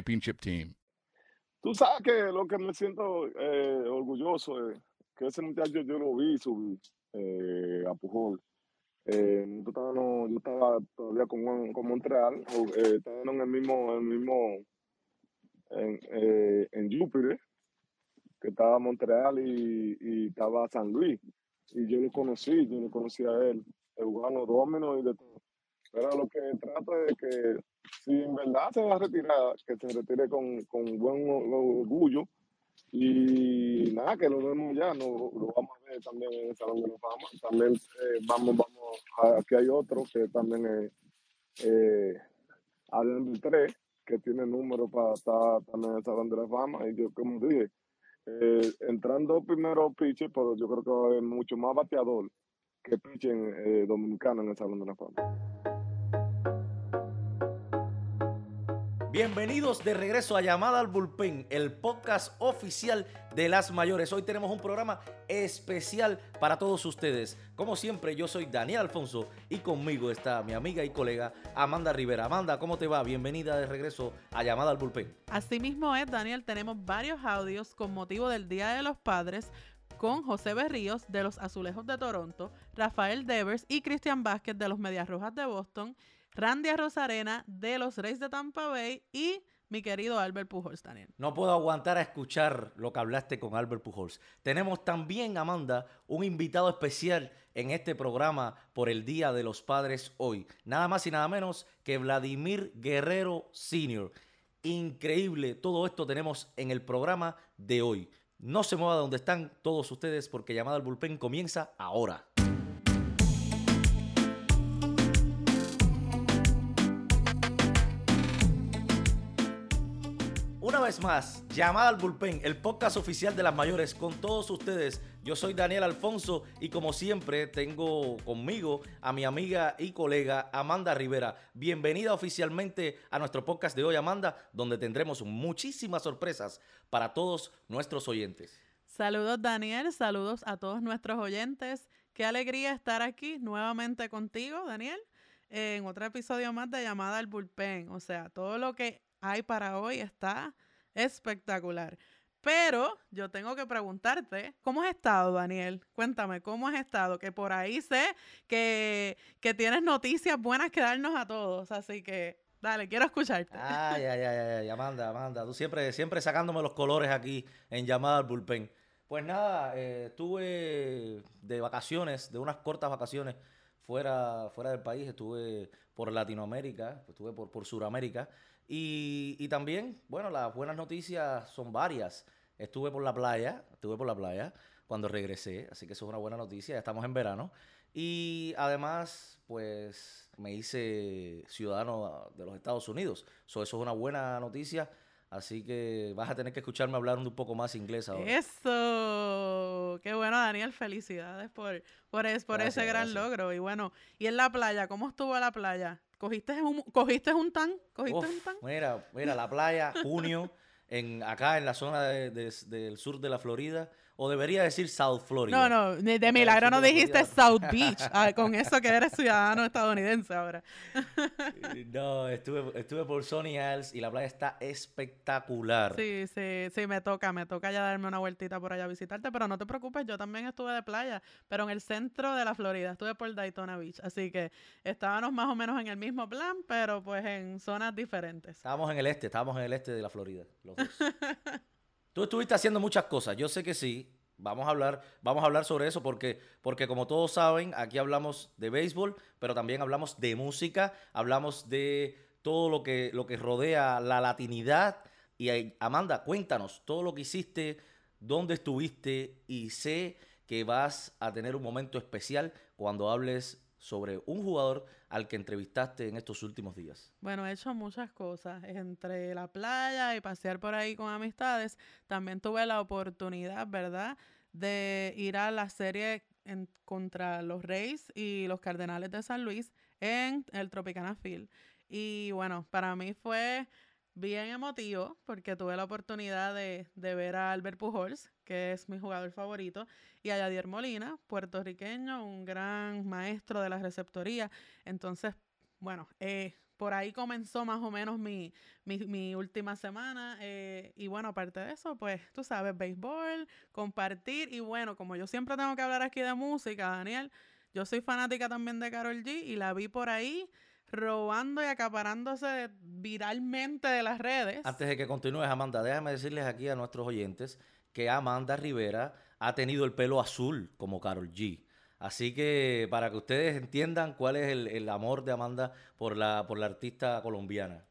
championship team. Tú sabes que lo que me siento eh, orgulloso es que ese muchacho yo lo vi subir eh, a Pujol. Eh, yo, estaba, no, yo estaba todavía con, con Montreal, eh, estaban en el mismo, el mismo en, eh, en Júpiter, que estaba Montreal y, y, estaba San Luis. Y yo lo conocí, yo lo conocí a él, jugando domino y de todo. Pero lo que trato es que si en verdad se va a retirar, que se retire con, con buen orgullo. Y nada, que lo vemos ya, no, lo vamos a ver también en el Salón de la Fama. También eh, vamos, vamos, a, aquí hay otro que también es eh, Adrián 3, que tiene número para estar también en el Salón de la Fama. Y yo, como dije, eh, entrando primero pitcher, pero yo creo que va a haber mucho más bateador que pitcher eh, dominicano en el Salón de la Fama. Bienvenidos de regreso a Llamada al Bullpen, el podcast oficial de las mayores. Hoy tenemos un programa especial para todos ustedes. Como siempre, yo soy Daniel Alfonso y conmigo está mi amiga y colega Amanda Rivera. Amanda, ¿cómo te va? Bienvenida de regreso a Llamada al Bullpen. Así mismo es, Daniel. Tenemos varios audios con motivo del Día de los Padres con José Berríos de los Azulejos de Toronto, Rafael Devers y Cristian Vázquez de los Medias Rojas de Boston Randy Rosarena de los Reyes de Tampa Bay y mi querido Albert Pujols, Daniel. No puedo aguantar a escuchar lo que hablaste con Albert Pujols. Tenemos también, Amanda, un invitado especial en este programa por el Día de los Padres hoy. Nada más y nada menos que Vladimir Guerrero Sr. Increíble, todo esto tenemos en el programa de hoy. No se mueva de donde están todos ustedes porque llamada al bullpen comienza ahora. Vez más, llamada al bullpen, el podcast oficial de las mayores con todos ustedes. Yo soy Daniel Alfonso y como siempre tengo conmigo a mi amiga y colega Amanda Rivera. Bienvenida oficialmente a nuestro podcast de hoy, Amanda, donde tendremos muchísimas sorpresas para todos nuestros oyentes. Saludos Daniel, saludos a todos nuestros oyentes. Qué alegría estar aquí nuevamente contigo, Daniel, en otro episodio más de llamada al bullpen. O sea, todo lo que hay para hoy está espectacular. Pero yo tengo que preguntarte, ¿cómo has estado, Daniel? Cuéntame, ¿cómo has estado? Que por ahí sé que, que tienes noticias buenas que darnos a todos, así que dale, quiero escucharte. Ay, ay, ay, ay, Amanda, Amanda, tú siempre, siempre sacándome los colores aquí en llamada al bullpen. Pues nada, eh, estuve de vacaciones, de unas cortas vacaciones fuera, fuera del país, estuve por Latinoamérica, estuve por, por Sudamérica. Y, también, bueno, las buenas noticias son varias. Estuve por la playa, estuve por la playa cuando regresé, así que eso es una buena noticia, ya estamos en verano. Y además, pues me hice ciudadano de los Estados Unidos. eso es una buena noticia. Así que vas a tener que escucharme hablar un poco más inglés ahora. Eso. Qué bueno, Daniel. Felicidades por, por, por ese gran logro. Y bueno, ¿y en la playa? ¿Cómo estuvo la playa? ¿Cogiste un, ¿cogiste un tan? ¿Cogiste un tan? Mira, mira, la playa, junio, en, acá en la zona del sur de la Florida. O debería decir South Florida. No, no, de, de milagro no dijiste South Beach, ah, con eso que eres ciudadano estadounidense ahora. no, estuve, estuve por Sony Isles y la playa está espectacular. Sí, sí, sí, me toca, me toca ya darme una vueltita por allá a visitarte, pero no te preocupes, yo también estuve de playa, pero en el centro de la Florida, estuve por Daytona Beach, así que estábamos más o menos en el mismo plan, pero pues en zonas diferentes. Estábamos en el este, estábamos en el este de la Florida, los dos. Tú estuviste haciendo muchas cosas, yo sé que sí. Vamos a hablar, vamos a hablar sobre eso porque, porque como todos saben, aquí hablamos de béisbol, pero también hablamos de música, hablamos de todo lo que, lo que rodea la latinidad. Y Amanda, cuéntanos todo lo que hiciste, dónde estuviste y sé que vas a tener un momento especial cuando hables sobre un jugador al que entrevistaste en estos últimos días? Bueno, he hecho muchas cosas. Entre la playa y pasear por ahí con amistades, también tuve la oportunidad, ¿verdad?, de ir a la serie en, contra los Reyes y los Cardenales de San Luis en el Tropicana Field. Y bueno, para mí fue bien emotivo porque tuve la oportunidad de, de, ver a Albert Pujols, que es mi jugador favorito, y a Yadier Molina, puertorriqueño, un gran maestro de la receptoría. Entonces, bueno, eh, por ahí comenzó más o menos mi, mi, mi última semana. Eh, y bueno, aparte de eso, pues tú sabes, béisbol, compartir. Y bueno, como yo siempre tengo que hablar aquí de música, Daniel, yo soy fanática también de Carol G y la vi por ahí robando y acaparándose viralmente de las redes. Antes de que continúes, Amanda, déjame decirles aquí a nuestros oyentes que Amanda Rivera ha tenido el pelo azul como Carol G. Así que para que ustedes entiendan cuál es el, amor de Amanda por la, por la artista colombiana.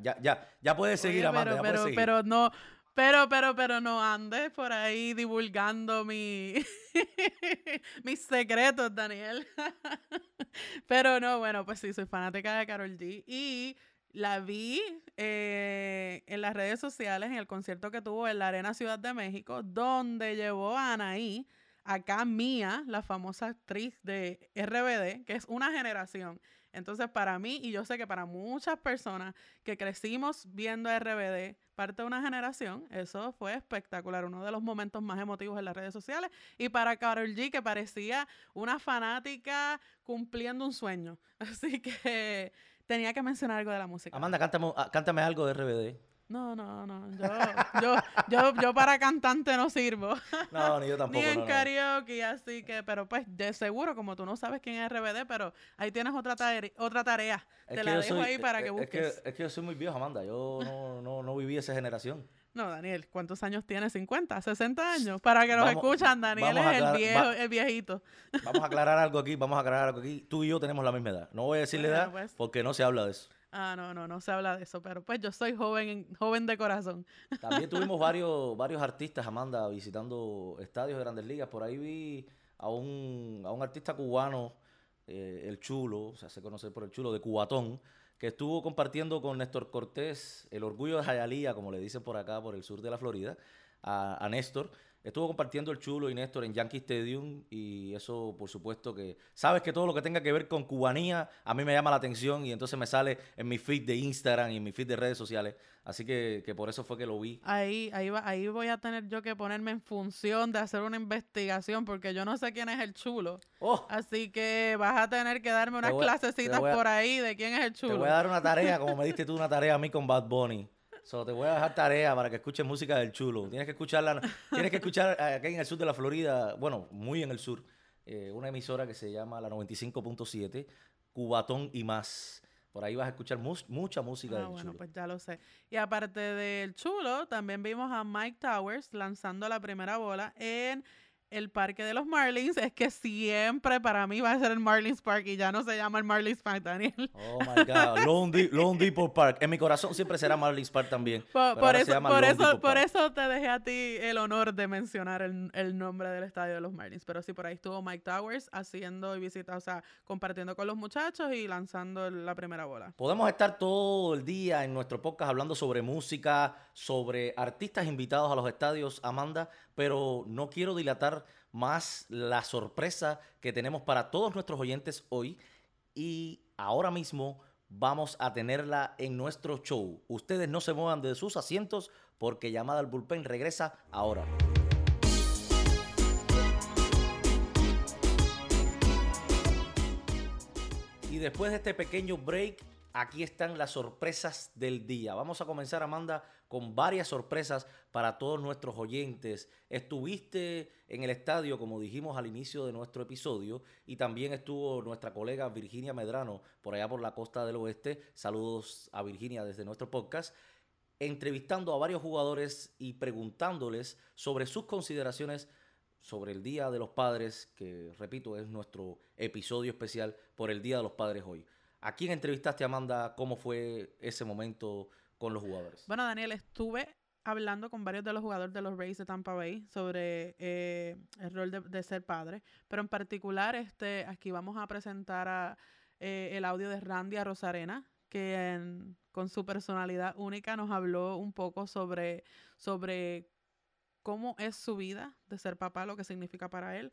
Ya, ya, ya puedes seguir, Amanda. Pero no, pero, pero, pero no andes por ahí divulgando mi, mis secretos, Daniel. pero no, bueno, pues sí, soy fanática de Carol G. Y la vi eh, en las redes sociales en el concierto que tuvo en la Arena Ciudad de México, donde llevó a Anaí, acá Mía, la famosa actriz de RBD, que es una generación. Entonces, para mí, y yo sé que para muchas personas que crecimos viendo RBD, parte de una generación, eso fue espectacular, uno de los momentos más emotivos en las redes sociales. Y para Carol G, que parecía una fanática cumpliendo un sueño. Así que tenía que mencionar algo de la música. Amanda, cántame, ah, cántame algo de RBD. No, no, no. Yo, yo, yo, para cantante no sirvo. No, ni yo tampoco. ni en karaoke, así que, pero pues de seguro, como tú no sabes quién es RBD, pero ahí tienes otra tarea. Otra tarea. Te la dejo ahí para que busques. Es que, es que yo soy muy viejo, Amanda. Yo no, no, no viví esa generación. No, Daniel, ¿cuántos años tienes? ¿50? ¿60 años? Para que nos escuchan, Daniel es el, viejo, el viejito. Vamos a aclarar algo aquí, vamos a aclarar algo aquí. Tú y yo tenemos la misma edad. No voy a decirle edad pues. porque no se habla de eso. Ah, no, no, no se habla de eso, pero pues yo soy joven, joven de corazón. También tuvimos varios, varios artistas, Amanda, visitando estadios de grandes ligas. Por ahí vi a un, a un artista cubano, eh, el Chulo, o sea, se conoce por el Chulo, de Cubatón, que estuvo compartiendo con Néstor Cortés el orgullo de Jayalía, como le dicen por acá, por el sur de la Florida, a, a Néstor. Estuvo compartiendo el chulo y Néstor en Yankee Stadium y eso, por supuesto, que sabes que todo lo que tenga que ver con cubanía a mí me llama la atención y entonces me sale en mi feed de Instagram y en mi feed de redes sociales. Así que, que por eso fue que lo vi. Ahí, ahí, va, ahí voy a tener yo que ponerme en función de hacer una investigación porque yo no sé quién es el chulo. Oh. Así que vas a tener que darme unas clasecitas por ahí de quién es el chulo. Te voy a dar una tarea, como me diste tú una tarea a mí con Bad Bunny. So, te voy a dejar tarea para que escuches música del chulo. Tienes que escucharla, tienes que escuchar aquí en el sur de la Florida, bueno, muy en el sur, eh, una emisora que se llama la 95.7, Cubatón y más. Por ahí vas a escuchar mucha música ah, del bueno, pues ya lo sé. Y aparte del chulo, también vimos a Mike Towers lanzando la primera bola en el parque de los Marlins es que siempre para mí va a ser el Marlins Park y ya no se llama el Marlins Park, Daniel. Oh my God, Lone, Depot Park. En mi corazón siempre será Marlins Park también. Por, eso, por, eso, por eso te dejé a ti el honor de mencionar el, nombre del estadio de los Marlins. Pero sí, por ahí estuvo Mike Towers haciendo y visitando, o sea, compartiendo con los muchachos y lanzando la primera bola. Podemos estar todo el día en nuestro podcast hablando sobre música, sobre artistas invitados a los estadios, Amanda, pero no quiero dilatar más la sorpresa que tenemos para todos nuestros oyentes hoy y ahora mismo vamos a tenerla en nuestro show. Ustedes no se muevan de sus asientos porque llamada al bullpen regresa ahora. Y después de este pequeño break, aquí están las sorpresas del día. Vamos a comenzar, Amanda, con varias sorpresas para todos nuestros oyentes. Estuviste en el estadio, como dijimos al inicio de nuestro episodio, y también estuvo nuestra colega Virginia Medrano por allá por la costa del oeste. Saludos a Virginia desde nuestro podcast entrevistando a varios jugadores y preguntándoles sobre sus consideraciones sobre el Día de los Padres, que repito, es nuestro episodio especial por el Día de los Padres hoy. ¿A quién entrevistaste, Amanda? ¿Cómo fue ese momento con los jugadores? Bueno, Daniel, estuve hablando con varios de los jugadores de los Rays de Tampa Bay sobre eh, el rol de, ser padre, pero en particular este, aquí vamos a presentar eh, el audio de Randy a Rosarena, que con su personalidad única nos habló un poco sobre, sobre cómo es su vida de ser papá, lo que significa para él.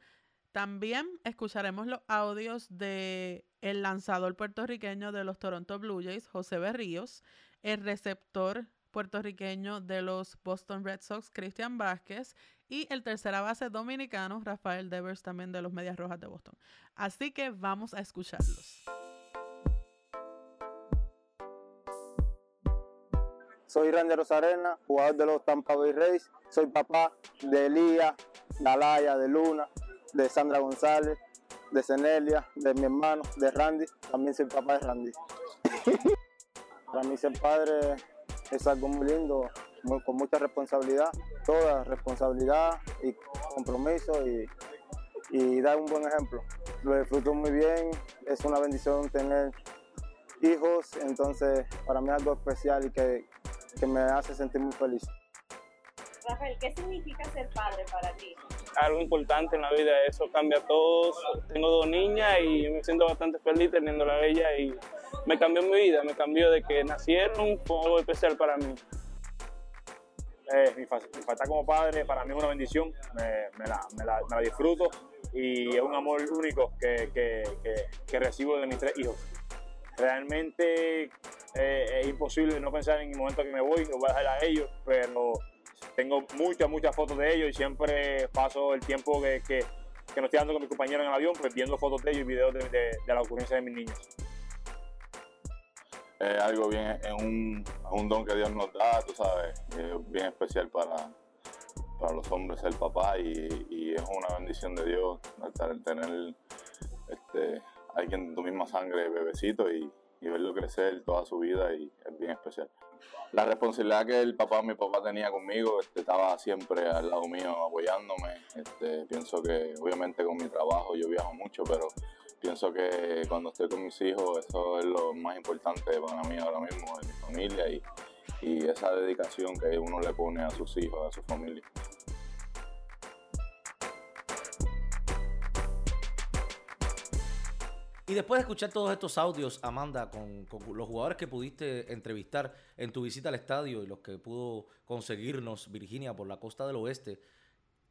También escucharemos los audios de el lanzador puertorriqueño de los Toronto Blue Jays, José Berríos, el receptor puertorriqueño de los Boston Red Sox, Cristian Vázquez, y el tercera base dominicano, Rafael Devers, también de los Medias Rojas de Boston. Así que vamos a escucharlos. Soy Randy Rosarena, jugador de los Tampa Bay Rays. Soy papá de Elías, de de Luna, de Sandra González, de Cenelia, de mi hermano, de Randy. También soy papá de Randy. Para mí ser padre es algo muy lindo, con mucha responsabilidad, toda responsabilidad y compromiso y, dar un buen ejemplo. Lo disfruto muy bien, es una bendición tener hijos, entonces para mí es algo especial y que me hace sentir muy feliz. Rafael, ¿qué significa ser padre para ti? Algo importante en la vida, eso cambia todo. Tengo dos niñas y me siento bastante feliz teniéndola a ella y me cambió mi vida, me cambió de que nacieron, fue algo especial para mí. Eh, mi, falta como padre para mí es una bendición, me, la, disfruto y es un amor único que, que recibo de mis tres hijos realmente eh, es imposible no pensar en el momento que me voy, lo voy a dejar a ellos, pero tengo muchas, muchas fotos de ellos y siempre paso el tiempo que, que, que no estoy dando con mi compañero en el avión, pues viendo fotos de ellos y videos de, la ocurrencia de mis niños. Es algo bien, es un, un, don que Dios nos da, tú sabes, es bien especial para, para los hombres ser papá y, y es una bendición de Dios tener este, alguien de tu misma sangre, bebecito, y, verlo crecer toda su vida y es bien especial. La responsabilidad que el papá, mi papá tenía conmigo, este, estaba siempre al lado mío apoyándome. Este, pienso que obviamente con mi trabajo yo viajo mucho, pero pienso que cuando estoy con mis hijos eso es lo más importante para mí ahora mismo, en mi familia y, y esa dedicación que uno le pone a sus hijos, a su familia. Y después de escuchar todos estos audios, Amanda, con, los jugadores que pudiste entrevistar en tu visita al estadio y los que pudo conseguirnos Virginia por la costa del oeste,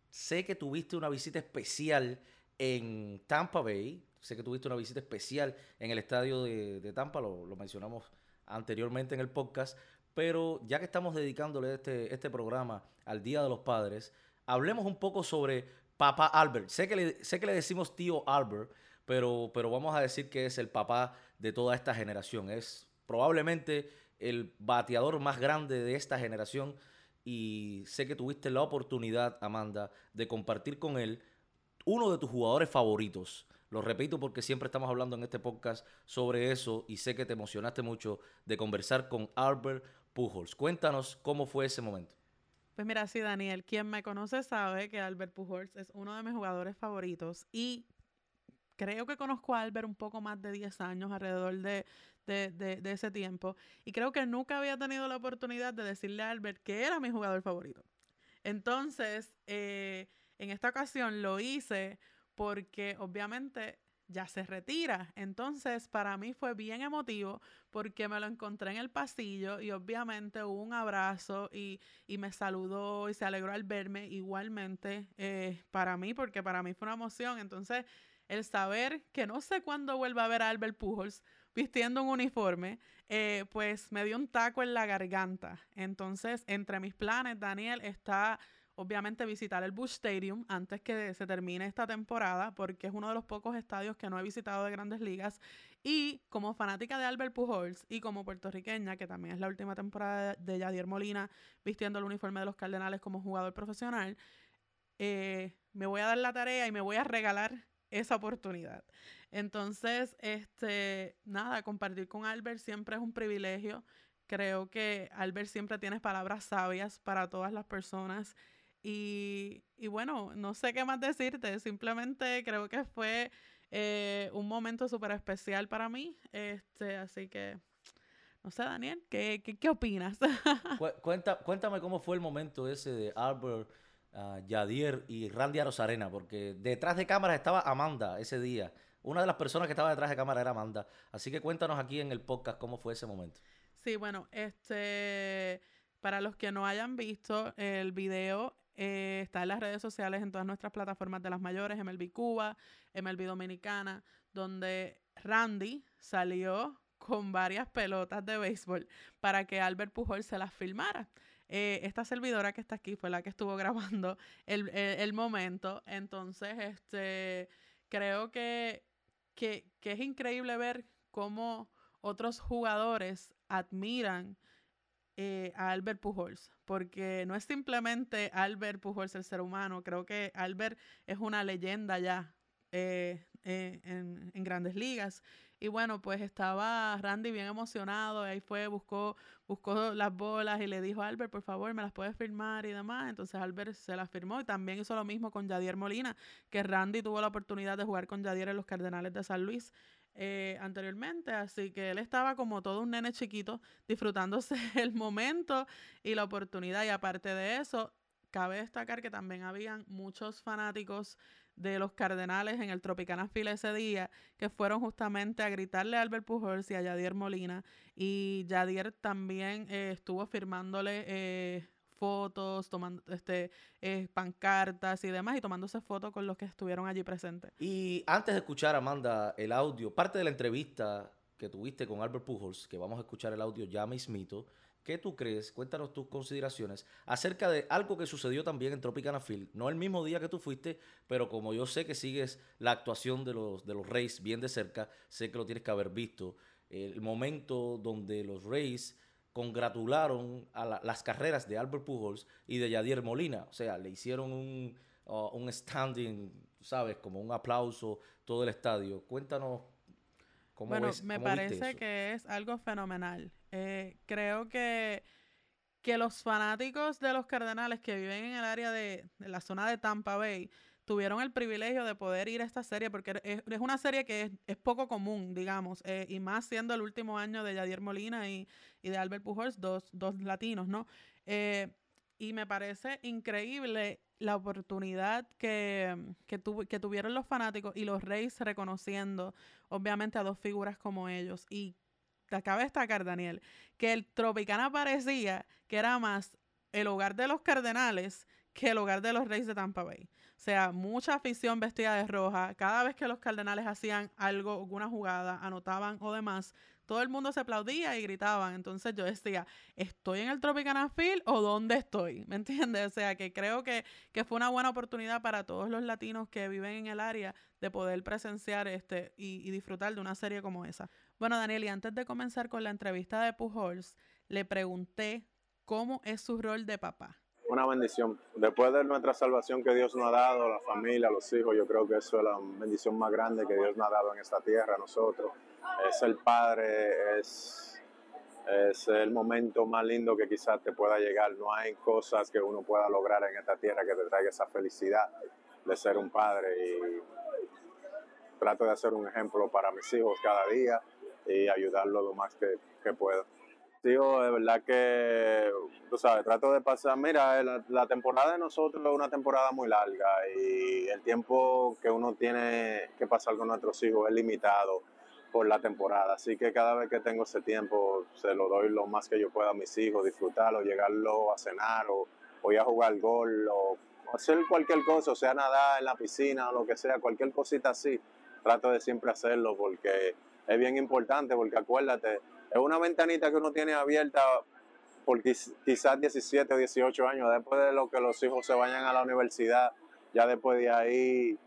sé que tuviste una visita especial en Tampa Bay, sé que tuviste una visita especial en el estadio de, Tampa, lo, mencionamos anteriormente en el podcast, pero ya que estamos dedicándole este, este programa al Día de los Padres, hablemos un poco sobre Papá Albert. Sé que le, sé que le decimos tío Albert, pero, pero vamos a decir que es el papá de toda esta generación. Es probablemente el bateador más grande de esta generación y sé que tuviste la oportunidad, Amanda, de compartir con él uno de tus jugadores favoritos. Lo repito porque siempre estamos hablando en este podcast sobre eso y sé que te emocionaste mucho de conversar con Albert Pujols. Cuéntanos cómo fue ese momento. Pues mira, sí, Daniel, quien me conoce sabe que Albert Pujols es uno de mis jugadores favoritos y creo que conozco a Albert un poco más de 10 años, alrededor de, ese tiempo, y creo que nunca había tenido la oportunidad de decirle a Albert que era mi jugador favorito. Entonces, eh, en esta ocasión lo hice porque obviamente ya se retira. Entonces, para mí fue bien emotivo porque me lo encontré en el pasillo y obviamente hubo un abrazo y, me saludó y se alegró al verme igualmente eh, para mí, porque para mí fue una emoción. Entonces, el saber que no sé cuándo vuelva a ver a Albert Pujols vistiendo un uniforme, eh, pues me dio un taco en la garganta. Entonces, entre mis planes, Daniel, está obviamente visitar el Bush Stadium antes que se termine esta temporada, porque es uno de los pocos estadios que no he visitado de grandes ligas. Y como fanática de Albert Pujols y como puertorriqueña, que también es la última temporada de Yadier Molina vistiendo el uniforme de los Cardenales como jugador profesional, eh, me voy a dar la tarea y me voy a regalar esa oportunidad. Entonces, este, nada, compartir con Albert siempre es un privilegio. Creo que Albert siempre tiene palabras sabias para todas las personas. Y, y bueno, no sé qué más decirte, simplemente creo que fue eh, un momento súper especial para mí. Este, así que, no sé, Daniel, ¿qué, qué, qué opinas? Cuenta, cuéntame cómo fue el momento ese de Albert, uh, Yadier y Randy Arozarena, porque detrás de cámaras estaba Amanda ese día. Una de las personas que estaba detrás de cámara era Amanda. Así que cuéntanos aquí en el podcast cómo fue ese momento. Sí, bueno, este, para los que no hayan visto el video, eh, está en las redes sociales, en todas nuestras plataformas de las mayores, MLB Cuba, MLB Dominicana, donde Randy salió con varias pelotas de béisbol para que Albert Pujol se las filmara. Eh, esta servidora que está aquí fue la que estuvo grabando el, el, el momento. Entonces, este, creo que, que, que es increíble ver cómo otros jugadores admiran eh, a Albert Pujols, porque no es simplemente Albert Pujols el ser humano, creo que Albert es una leyenda ya eh, eh, en, en, grandes ligas. Y bueno, pues estaba Randy bien emocionado, ahí fue, buscó, buscó las bolas y le dijo, Albert, por favor, me las puedes firmar y demás. Entonces Albert se las firmó y también hizo lo mismo con Yadier Molina, que Randy tuvo la oportunidad de jugar con Yadier en los Cardenales de San Luis eh, anteriormente, así que él estaba como todo un nene chiquito disfrutándose el momento y la oportunidad y aparte de eso, cabe destacar que también habían muchos fanáticos de los Cardenales en el Tropicana Fila ese día que fueron justamente a gritarle a Albert Pujols y a Yadier Molina y Yadier también eh, estuvo firmándole eh, fotos, tomando este eh, pancartas y demás y tomándose fotos con los que estuvieron allí presentes. Y antes de escuchar, Amanda, el audio, parte de la entrevista que tuviste con Albert Pujols, que vamos a escuchar el audio ya mismito, ¿qué tú crees? Cuéntanos tus consideraciones acerca de algo que sucedió también en Tropicana Field, no el mismo día que tú fuiste, pero como yo sé que sigues la actuación de los, de los Rays bien de cerca, sé que lo tienes que haber visto, el momento donde los Rays congratularon a la, las carreras de Albert Pujols y de Yadier Molina. O sea, le hicieron un, uh, un standing, ¿sabes? Como un aplauso todo el estadio. Cuéntanos cómo Bueno, ves, me cómo viste parece eso. que es algo fenomenal. Eh, creo que, que los fanáticos de los Cardenales que viven en el área de, de la zona de Tampa Bay tuvieron el privilegio de poder ir a esta serie porque es, es una serie que es, es poco común, digamos, eh, y más siendo el último año de Yadier Molina y, y de Albert Pujols, dos, dos latinos, ¿no? Eh, y me parece increíble la oportunidad que, que, tu, que tuvieron los fanáticos y los Reyes reconociendo, obviamente, a dos figuras como ellos. Y acaba de destacar, Daniel, que el Tropicana parecía que era más el hogar de los Cardenales que el hogar de los Reyes de Tampa Bay. O sea, mucha afición vestida de roja. Cada vez que los Cardenales hacían algo, alguna jugada, anotaban o demás, todo el mundo se aplaudía y gritaban. Entonces yo decía, ¿estoy en el Tropicana Field o dónde estoy? ¿Me entiendes? O sea, que creo que, que fue una buena oportunidad para todos los latinos que viven en el área de poder presenciar este y, y disfrutar de una serie como esa. Bueno, Daniel, y antes de comenzar con la entrevista de Pujols, le pregunté cómo es su rol de papá. Una bendición. Después de nuestra salvación que Dios nos ha dado, la familia, los hijos, yo creo que eso es la bendición más grande que Dios nos ha dado en esta tierra a nosotros. Es el Padre, es, es el momento más lindo que quizás te pueda llegar. No hay cosas que uno pueda lograr en esta tierra que te traiga esa felicidad de ser un padre. Y trato de hacer un ejemplo para mis hijos cada día y ayudarlos lo más que, que puedo digo, de verdad que, tú sabes, trato de pasar, mira, la, la, temporada de nosotros es una temporada muy larga y el tiempo que uno tiene que pasar con nuestros hijos es limitado por la temporada, así que cada vez que tengo ese tiempo se lo doy lo más que yo pueda a mis hijos, disfrutarlo, llegarlo a cenar o, o ir a jugar gol o hacer cualquier cosa, o sea, nadar en la piscina o lo que sea, cualquier cosita así, trato de siempre hacerlo porque es bien importante, porque acuérdate, es una ventanita que uno tiene abierta por quiz- quizás 17 o 18 años, después de lo que los hijos se vayan a la universidad, ya después de ahí,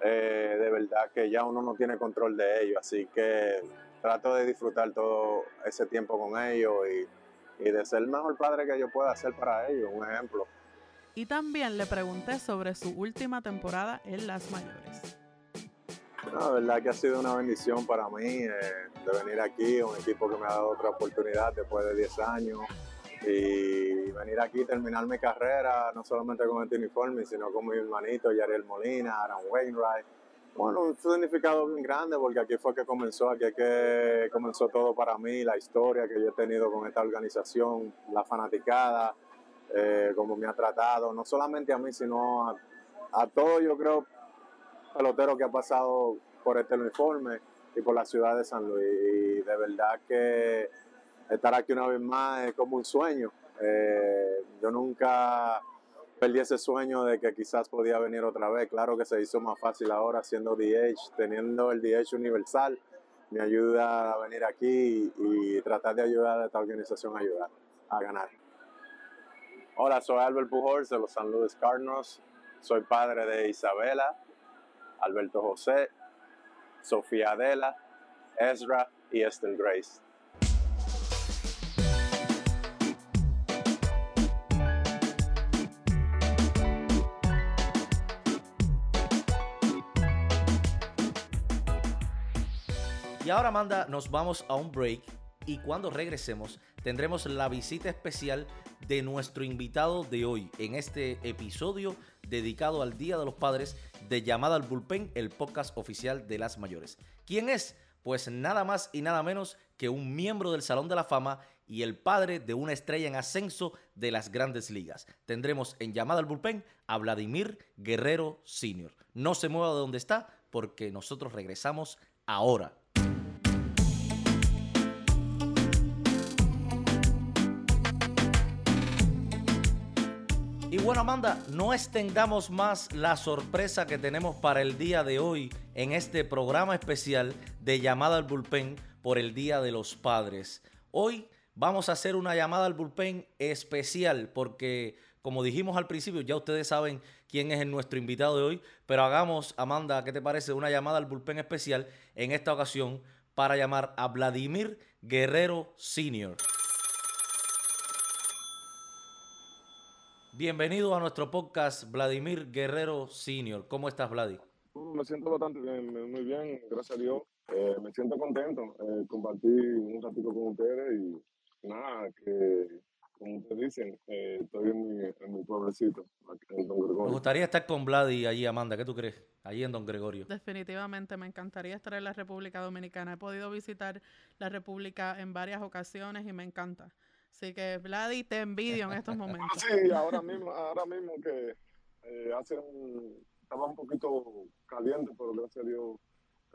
eh, de verdad que ya uno no tiene control de ellos, así que trato de disfrutar todo ese tiempo con ellos y, y de ser el mejor padre que yo pueda ser para ellos, un ejemplo. Y también le pregunté sobre su última temporada en las mayores. La verdad que ha sido una bendición para mí eh, de venir aquí, un equipo que me ha dado otra oportunidad después de 10 años y venir aquí terminar mi carrera, no solamente con este uniforme, sino con mi hermanito Yariel Molina, Aaron Wainwright. Bueno, un significado bien grande porque aquí fue que comenzó, aquí es que comenzó todo para mí, la historia que yo he tenido con esta organización, la fanaticada, eh, cómo me ha tratado, no solamente a mí, sino a, a todos, yo creo, pelotero que ha pasado por este uniforme y por la ciudad de San Luis. Y de verdad que estar aquí una vez más es como un sueño. Eh, yo nunca perdí ese sueño de que quizás podía venir otra vez. Claro que se hizo más fácil ahora siendo DH, teniendo el DH universal. Me ayuda a venir aquí y, tratar de ayudar a esta organización a a ganar. Hola, soy Albert Pujols de los San Luis Cardinals. Soy padre de Isabela, Alberto José, Sofía Adela, Ezra y Esther Grace. Y ahora, Amanda, nos vamos a un break y cuando regresemos tendremos la visita especial de nuestro invitado de hoy en este episodio dedicado al Día de los Padres de Llamada al Bullpen, el podcast oficial de las mayores. ¿Quién es? Pues nada más y nada menos que un miembro del Salón de la Fama y el padre de una estrella en ascenso de las grandes ligas. Tendremos en Llamada al Bullpen a Vladimir Guerrero Sr. No se mueva de donde está porque nosotros regresamos ahora. Bueno, Amanda, no extendamos más la sorpresa que tenemos para el día de hoy en este programa especial de llamada al bullpen por el Día de los Padres. Hoy vamos a hacer una llamada al bullpen especial porque, como dijimos al principio, ya ustedes saben quién es nuestro invitado de hoy, pero hagamos, Amanda, ¿qué te parece? Una llamada al bullpen especial en esta ocasión para llamar a Vladimir Guerrero Sr. Bienvenido a nuestro podcast, Vladimir Guerrero Senior. ¿Cómo estás, Vladi? Uh, Me siento bastante bien, me- muy bien, gracias a Dios. Eh, me siento contento. Eh, compartí un ratito con ustedes y nada, que como ustedes dicen, eh, estoy en mi, en mi pueblecito, aquí en Don Me Gregorio. gustaría estar con Vladi allí, Amanda. ¿Qué tú crees? Allí en Don Gregorio. Definitivamente me encantaría estar en la República Dominicana. He podido visitar la República en varias ocasiones y me encanta. Así que, Vladi, te envidio en estos momentos. Sí, ahora mismo, ahora mismo que eh, hace un, estaba un poquito caliente, pero gracias a Dios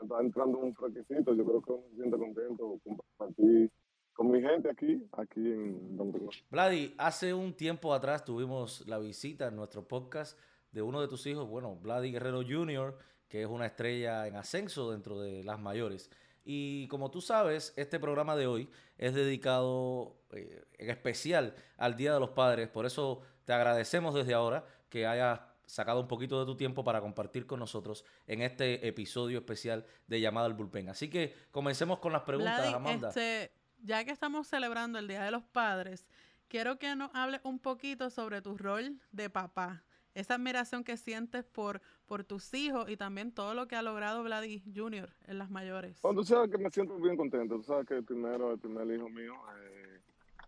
está entrando un fresquecito. Yo creo que uno se siente contento compartir con mi gente aquí, aquí en Don. Vladi, hace un tiempo atrás tuvimos la visita en nuestro podcast de uno de tus hijos, bueno, Vladi Guerrero Jr., que es una estrella en ascenso dentro de las mayores. Y como tú sabes, este programa de hoy es dedicado eh, en especial al Día de los Padres. Por eso te agradecemos desde ahora que hayas sacado un poquito de tu tiempo para compartir con nosotros en este episodio especial de Llamada al Bullpen. Así que comencemos con las preguntas, Amanda. este, ya que estamos celebrando el Día de los Padres, quiero que nos hables un poquito sobre tu rol de papá. Esa admiración que sientes por, por tus hijos y también todo lo que ha logrado Vladi Jr. en las mayores. Bueno, tú sabes que me siento bien contento. Tú sabes que el primero, el primer hijo mío, eh,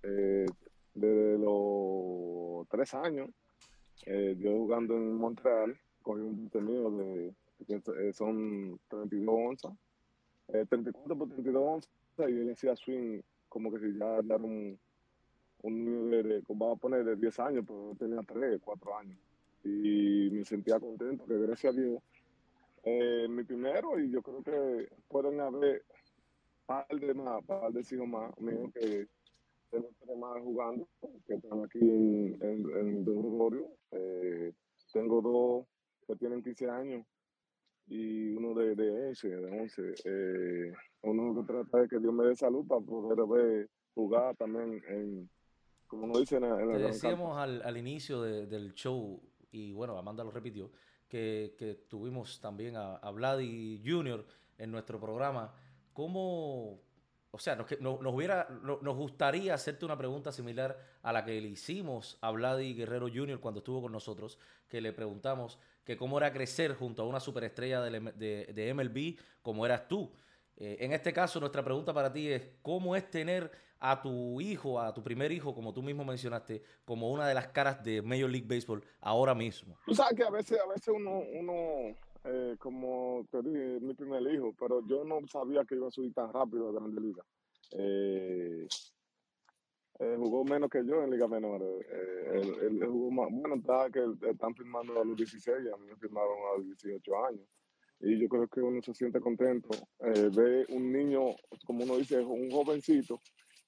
eh, desde los tres años, eh, yo jugando en Montreal, cogí un mío de, que eh, son 32 onzas, eh, 34 por 32 onzas, y él hacía swing como que si ya era un, un niño de, vamos a poner de 10 años, pero tenía 3, 4 años. Y me sentía contento, que gracias a Dios eh, mi primero y yo creo que pueden haber par de más, par de hijos más míos que tengo tres más jugando, que están aquí en, en, en Don. Eh, tengo dos que tienen 15 años y uno de, de 11, de 11. Eh, uno que trata de que Dios me dé salud para poder ver jugar también en, como uno dice en, en Te decíamos al, al inicio de- del show, y bueno, Amanda lo repitió, que, que tuvimos también a, a Vladi Jr. en nuestro programa. ¿Cómo, o sea, nos, nos, nos gustaría hacerte una pregunta similar a la que le hicimos a Vladi Guerrero Jr. cuando estuvo con nosotros, que le preguntamos que cómo era crecer junto a una superestrella del M- de, de MLB como eras tú. Eh, en este caso, nuestra pregunta para ti es, ¿cómo es tener a tu hijo, a tu primer hijo, como tú mismo mencionaste, como una de las caras de Major League Baseball ahora mismo? Tú sabes que a veces, a veces uno, uno eh, como te dije, mi primer hijo, pero yo no sabía que iba a subir tan rápido a Grande Liga. Eh, eh, jugó menos que yo en Liga Menores. Eh, él jugó más. Bueno, está que están firmando a los 16, a mí me firmaron a los 18 años. Y yo creo que uno se siente contento. Eh, ve un niño, como uno dice, un jovencito,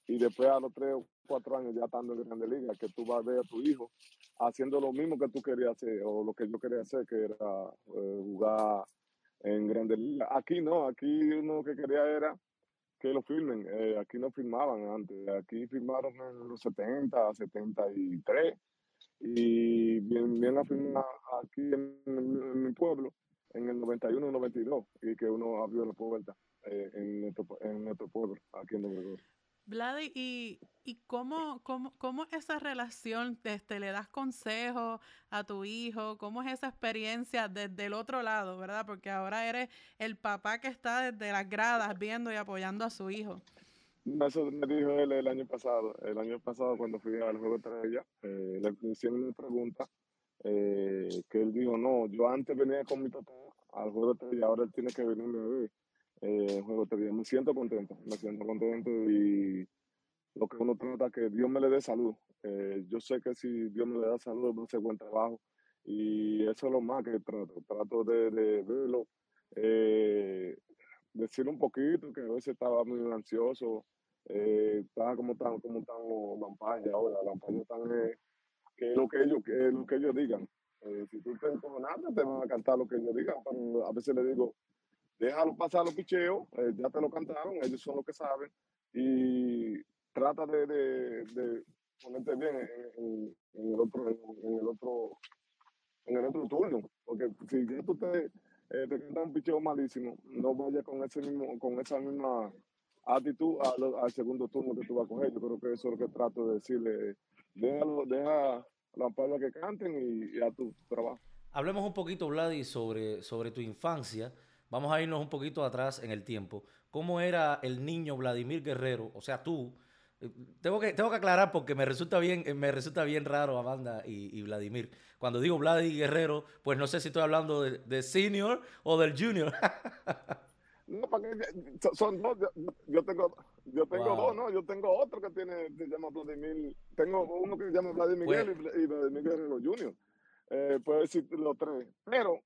y después a los 3 o 4 años ya estando en Grande Liga, que tú vas a ver a tu hijo haciendo lo mismo que tú querías hacer, o lo que yo quería hacer, que era eh, jugar en Grande Liga. Aquí no, aquí uno que quería era que lo filmen. Eh, aquí no filmaban antes, aquí filmaron en los 70, 73 y bien, bien a aquí en mi pueblo en el 91, 92 y que uno abrió la puerta eh, en, nuestro, en nuestro pueblo, aquí en Nuevo Vladi, ¿y, y cómo, cómo, cómo es esa relación? Este, ¿Le das consejos a tu hijo? ¿Cómo es esa experiencia desde el otro lado, verdad? Porque ahora eres el papá que está desde las gradas viendo y apoyando a su hijo. Eso me dijo él el año pasado. El año pasado cuando fui al juego de ella, eh, le hicieron una pregunta eh, que él dijo, no, yo antes venía con mi papá al juego de y ahora él tiene que venirme a ver eh, juego de Me siento contento, me siento contento y lo que uno trata que Dios me le dé salud. Eh, yo sé que si Dios me le da salud, va a buen trabajo y eso es lo más que trato. Trato de, de verlo, eh, decir un poquito que a veces estaba muy ansioso, eh, estaba como tan como tan los lampañas ahora, lampañas están eh, que lo que ellos que lo que ellos digan. Eh, si tú te encojonaste, te van a cantar lo que ellos digan, pero a veces le digo, déjalo pasar los picheos, eh, ya te lo cantaron, ellos son los que saben, y trata de, de, ponerte bien en, el otro, en, el otro, en el otro turno, porque si ya tú te, eh, te cantan un picheo malísimo, no vayas con ese mismo, con esa misma actitud al, al segundo turno que tú vas a coger. Yo creo que eso es lo que trato de decirle, déjalo, deja la palabra que canten y, a tu trabajo. Hablemos un poquito, Vladi, sobre, sobre tu infancia. Vamos a irnos un poquito atrás en el tiempo. ¿Cómo era el niño Vladimir Guerrero? O sea, tú. eh, Tengo que, tengo que aclarar porque me resulta bien, eh, me resulta bien raro Amanda y, y Vladimir. Cuando digo Vladi Guerrero, pues no sé si estoy hablando de senior o del junior. No, para que son- dos. Yo, yo tengo, yo tengo Wow. dos, ¿no? Yo tengo otro que tiene, se llama Vladimir. Tengo uno que se llama Vladimir Pues- Miguel y Vla- y Vladimir Guerrero Jr. Eh, puedo decir los tres. Pero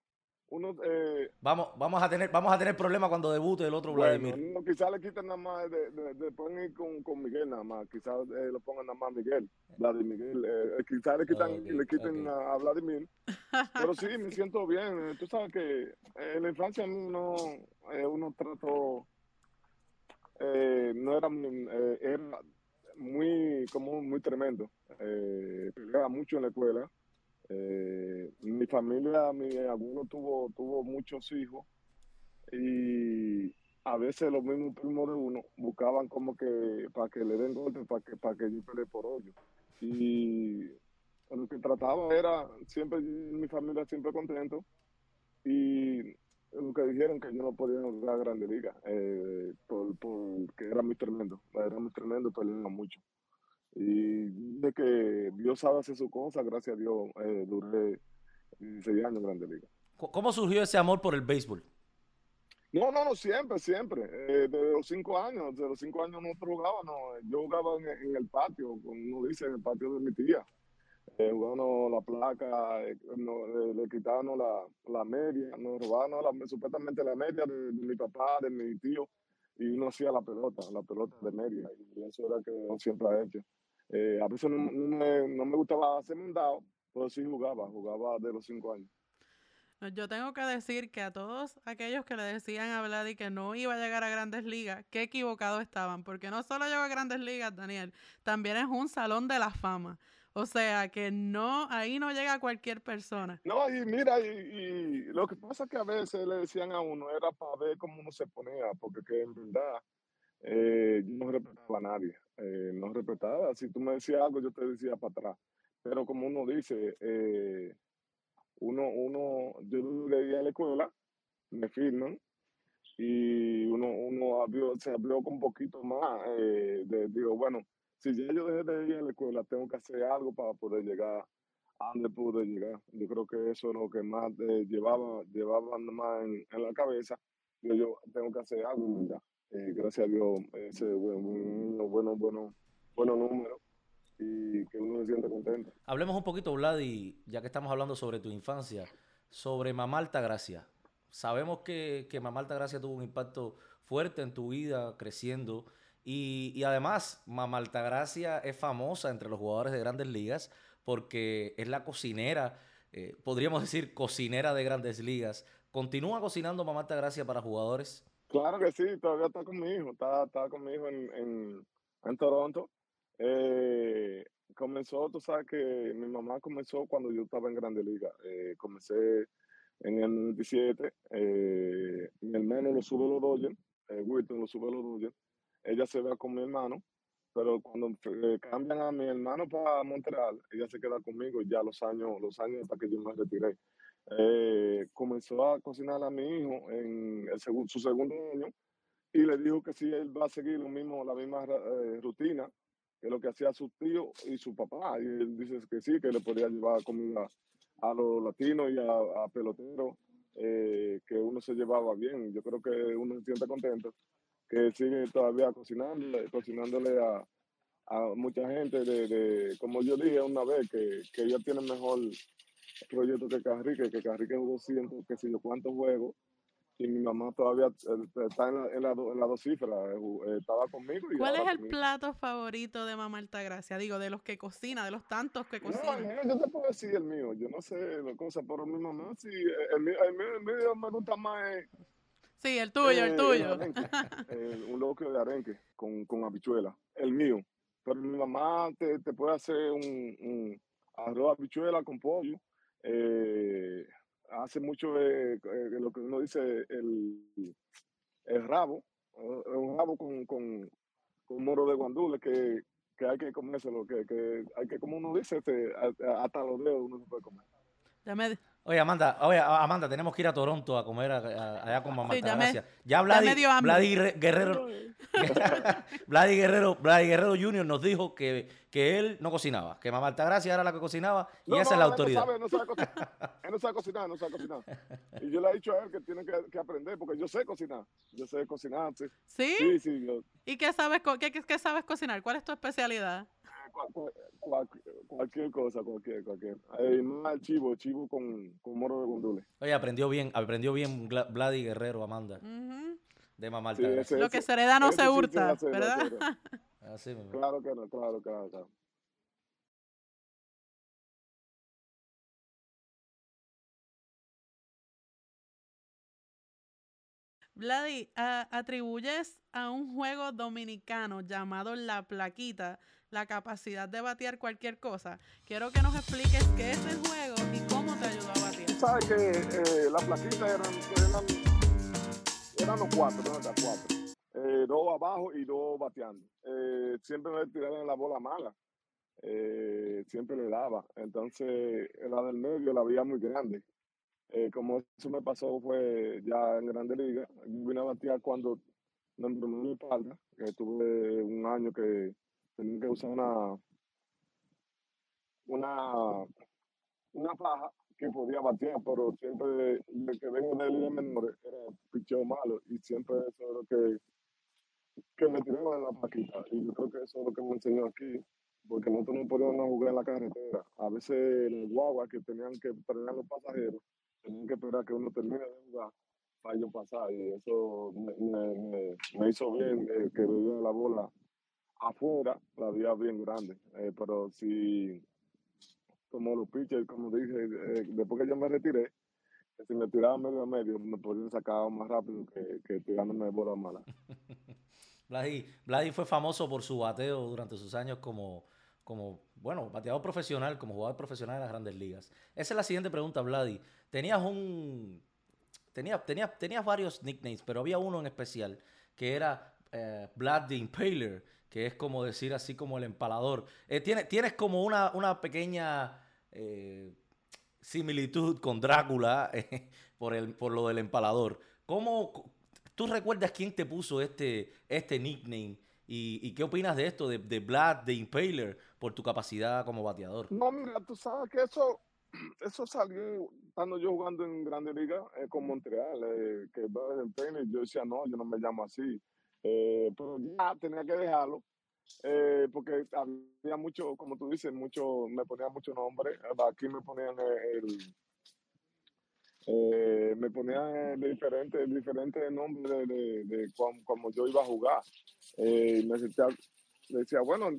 uno, eh, Vamos, vamos a tener, vamos a tener problemas cuando debute el otro bueno, Vladimir. uno quizás le quiten nada más, de, de, de ponen ir con, con Miguel nada más. Quizás eh, lo pongan nada más Miguel. Vladimir Miguel. Eh, eh, quizás le, quitan, Ok, le quiten a, a Vladimir. Pero sí, me siento bien. Eh, Tú sabes que eh, en la infancia uno, eh, uno trató, eh, no era, muy- eh, era muy, como muy tremendo. Eh, peleaba mucho en la escuela. Eh, mi familia, mi abuelo tuvo, tuvo muchos hijos y a veces los mismos primos de uno buscaban como que para que le den golpes, para que, para que yo pelee por hoyo. Y lo que trataba era siempre, mi familia siempre contento y lo que dijeron que yo no podía jugar Grande Liga, eh, por, porque era muy tremendo, era muy tremendo, peleaba mucho. Y de que Dios sabe hacer su cosa, gracias a Dios, eh, duré 16 años en Grande Liga. ¿Cómo surgió ese amor por el béisbol? No, no, no, siempre, siempre. Eh, desde los cinco años, desde los cinco años nosotros jugábamos. Yo jugaba en, en el patio, como uno dice, en el patio de mi tía. Eh, jugábamos la placa, eh, no, eh, le quitábamos la, la media, nos robábamos la- supuestamente la media de, de mi papá, de mi tío, y uno hacía la pelota, la pelota de media, y eso era que uno siempre ha hecho. Eh, a veces no, no me, no me gustaba hacer un dado, pero sí jugaba, jugaba de los cinco años. Yo tengo que decir que a todos aquellos que le decían a Vladi que no iba a llegar a grandes ligas, qué equivocados estaban, porque no solo llegó a grandes ligas, Daniel, también es un salón de la fama. O sea que no, ahí no llega cualquier persona. No, y mira, y, y lo que pasa es que a veces le decían a uno, era para ver cómo uno se ponía, porque que en verdad eh, no respetaba a nadie, eh, no respetaba. Si tú me decías algo, yo te decía para atrás. Pero como uno dice, eh, uno, uno, yo leía a la escuela, me firman, y uno, uno se abrió con un poquito más, eh, de, digo, bueno, si ya yo dejé de ir a la escuela, tengo que hacer algo para poder llegar a donde pude llegar. Yo creo que eso es lo que más eh, llevaba, llevaba más en, la cabeza. Yo, yo tengo que hacer algo. Eh, gracias a Dios, ese buen, unos buenos, buenos, buenos números y que uno se siente contento. Hablemos un poquito, Vladi, ya que estamos hablando sobre tu infancia, sobre Mamá Altagracia. Sabemos que, que Mamá Altagracia tuvo un impacto fuerte en tu vida creciendo y, y además Mamá Altagracia es famosa entre los jugadores de grandes ligas porque es la cocinera, eh, podríamos decir cocinera de grandes ligas. ¿Continúa cocinando Mamá Altagracia para jugadores? Claro que sí, todavía está con mi hijo, está, está con mi hijo en, en, Toronto. Eh, comenzó, tú sabes que mi mamá comenzó cuando yo estaba en Grande Liga. Eh, comencé en el 97, eh, mi hermano lo sube los Dodgers, eh, Wilton lo sube los Dodgers. Ella se va con mi hermano, pero cuando cambian a mi hermano para Montreal, ella se queda conmigo ya los años, los años hasta que yo me retiré. Eh, comenzó a cocinar a mi hijo en el segun- su segundo año y le dijo que si él va a seguir lo mismo, la misma eh, rutina que lo que hacía su tío y su papá. Y él dice que sí, que le podía llevar comida a los latinos y a, a peloteros, eh, que uno se llevaba bien. Yo creo que uno se siente contento, que sigue todavía cocinándole, cocinándole a, a mucha gente, de, de, como yo dije una vez, que, que ellos tienen mejor proyecto que Carrique, que Carrique jugó ciento, que sé yo cuántos juegos, y mi mamá todavía eh, está en la, en la, do- en la dos cifras, eh, eh, estaba conmigo. Y ¿Cuál es el conmigo. plato favorito de Mamá Altagracia? Digo, de los que cocina, de los tantos que No, cocina. el mío, yo te puedo decir el mío, yo no sé la cosa, pero mi mamá sí, el mío, el mío, el mío me gusta más eh, Sí, el tuyo, el eh, tuyo. arenque, eh, un loco de arenque con, con habichuela, el mío. Pero mi mamá te, te puede hacer un, un arroz habichuela con pollo, eh, hace mucho eh, eh, lo que uno dice el, el rabo, un rabo con, con, con moro de guandule que, que hay que comérselo, que, que hay que, como uno dice, este, hasta los dedos uno se puede comer. Ya me, Oye, Amanda, oye, Amanda, tenemos que ir a Toronto a comer a- a- allá con Mamá Sí, ya Vladi, me dio hambre. Vladi Re- Guerrero, Vladi Guerrero, Vladi Guerrero Jr. nos dijo que, que él no cocinaba, que Mamá Altagracia era la que cocinaba y No, esa no, es la él autoridad. No sabe, no sabe cocinar. Él no sabe cocinar, no sabe cocinar. Y yo le he dicho a él que tiene que, que aprender, porque yo sé cocinar. Yo sé cocinar, sí. ¿Sí? Sí, sí, yo, ¿Y qué sabes, qué- qué sabes cocinar? ¿Cuál es tu especialidad? Cual- cual- cual- cualquier cosa, cualquier, cualquier. Más chivo, chivo con, con moro de gondule. Oye, aprendió bien, aprendió bien Vladi Guerrero, Amanda, de Mamá Sí, Altagracia. ese- Lo que se hereda no se sí se hurta, ¿verdad? Así mismo. Claro que no, claro, claro, claro. Vladi, atribuyes a un juego dominicano llamado La Plaquita la capacidad de batear cualquier cosa. Quiero que nos expliques qué es el juego y cómo te ayudó a batear. Sabes que eh, las plaquitas eran, eran, eran los cuatro, cuatro. Eh, dos abajo y dos bateando. Eh, siempre me tiraban la bola mala. Eh, siempre le daba. Entonces, la del medio la veía muy grande. Eh, como eso me pasó fue ya en Grande Liga. Vine a batear cuando me mi espalda, que tuve un año que tenía que usar una una una faja que podía batear, pero siempre de que vengo de ligas menores era picheo malo y siempre eso es lo que, que me tiraban en la paquita. Y yo creo que eso es lo que me enseñó aquí, porque nosotros no podíamos jugar en la carretera. A veces las guaguas que tenían que frenar los pasajeros, tenían que esperar que uno termine de jugar para yo pasar. Y eso me, me, me- hizo bien, eh, que veía la bola afuera, la veía bien grande. Eh, pero si como los pitchers, como dije, eh, después que yo me retiré, si me tiraba medio a medio, me podían sacar más rápido que, tirándome bolas malas. Vladi, Vladi fue famoso por su bateo durante sus años como, como, bueno, bateador profesional, como jugador profesional en las grandes ligas. Esa es la siguiente pregunta, Vladi. Tenías un... Tenías, tenías, tenías varios nicknames, pero había uno en especial que era eh, Vlad Impaler, que es como decir así como el empalador. Eh, tienes, tienes como una, una pequeña eh, similitud con Drácula eh, por, el, por lo del empalador. ¿Cómo, ¿Tú recuerdas quién te puso este, este nickname? ¿Y, y qué opinas de esto, de, de Vlad the Impaler, por tu capacidad como bateador? No, mira, tú sabes que eso, eso salió estando yo jugando en Grande Liga eh, con Montreal, eh, que en tenis. Yo decía, no, yo no me llamo así. Eh, pero ya tenía que dejarlo, eh, porque había mucho, como tú dices, mucho, me ponían mucho nombre. Aquí me ponían el. eh, me ponían diferentes, diferentes nombres de, de, de como yo iba a jugar. Eh, me sentía, decía, bueno,